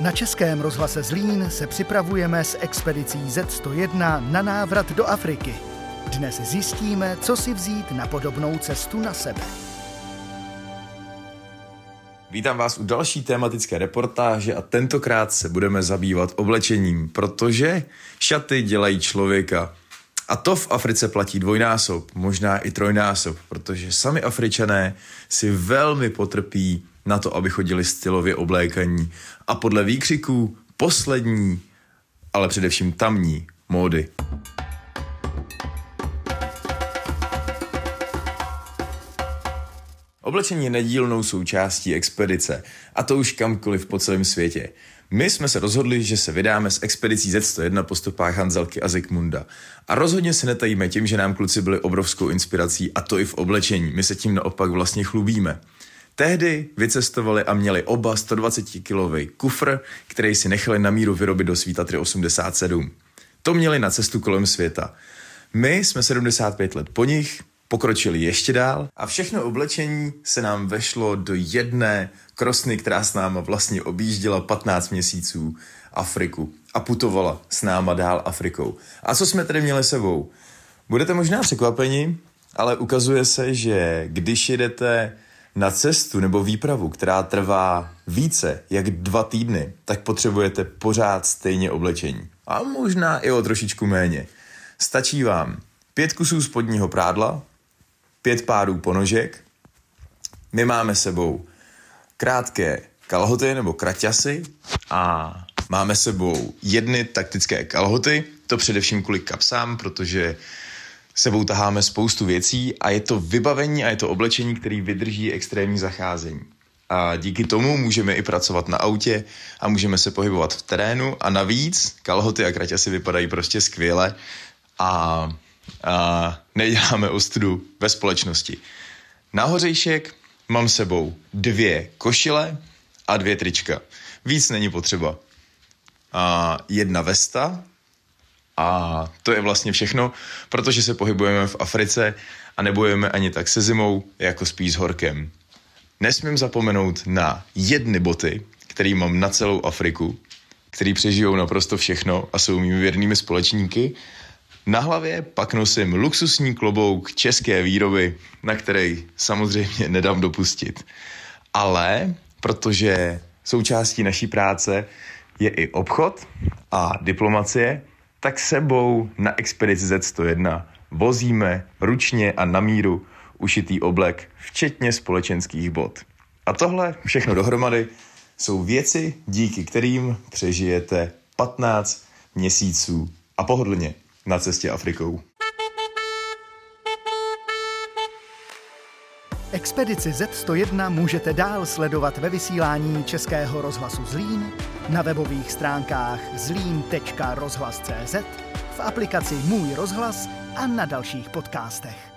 Na Českém rozhlase Zlín se připravujeme s expedicí Z101 na návrat do Afriky. Dnes zjistíme, co si vzít na podobnou cestu na sebe. Vítám vás u další tématické reportáže a tentokrát se budeme zabývat oblečením, protože šaty dělají člověka. A to v Africe platí dvojnásob, možná i trojnásob, protože sami Afričané si velmi potrpí na to, aby chodili stylově oblékaní a podle výkřiků poslední, ale především tamní módy. Oblečení je nedílnou součástí expedice, a to už kamkoliv po celém světě. My jsme se rozhodli, že se vydáme s expedicí Z101 po stopách Hanzelky a Zikmunda. A rozhodně se netajíme tím, že nám kluci byli obrovskou inspirací a to i v oblečení. My se tím naopak vlastně chlubíme. Tehdy vycestovali a měli oba 120-kilový kufr, který si nechali na míru vyrobit do svý Tatry 87. To měli na cestu kolem světa. My jsme 75 let po nich, pokročili ještě dál a všechno oblečení se nám vešlo do jedné krosny, která s náma vlastně objížděla 15 měsíců Afriku a putovala s náma dál Afrikou. A co jsme tedy měli sebou? Budete možná překvapeni, ale ukazuje se, že když jedete na cestu nebo výpravu, která trvá více jak dva týdny, tak potřebujete pořád stejně oblečení. A možná i o trošičku méně. Stačí vám pět kusů spodního prádla, pět párů ponožek, my máme sebou krátké kalhoty nebo kraťasy a máme sebou jedny taktické kalhoty, to především kvůli kapsám, protože sebou taháme spoustu věcí a je to vybavení a je to oblečení, který vydrží extrémní zacházení. A díky tomu můžeme i pracovat na autě a můžeme se pohybovat v terénu a navíc kalhoty a kraťasy vypadají prostě skvěle a, a neděláme ostudu ve společnosti. Na hořejšek mám sebou dvě košile a dvě trička. Víc není potřeba. A jedna vesta a to je vlastně všechno, protože se pohybujeme v Africe a nebojujeme ani tak se zimou, jako spíš s horkem. Nesmím zapomenout na jedny boty, které mám na celou Afriku, který přežijou naprosto všechno a jsou mými věrnými společníky. Na hlavě pak nosím luxusní klobouk české výroby, na který samozřejmě nedám dopustit. Ale protože součástí naší práce je i obchod a diplomacie, tak sebou na expedici Z101 vozíme ručně a na míru ušitý oblek, včetně společenských bod. A tohle všechno dohromady jsou věci, díky kterým přežijete 15 měsíců a pohodlně na cestě Afrikou. Expedici Z101 můžete dál sledovat ve vysílání Českého rozhlasu Zlín, na webových stránkách zlín.rozhlas.cz, v aplikaci Můj rozhlas a na dalších podcastech.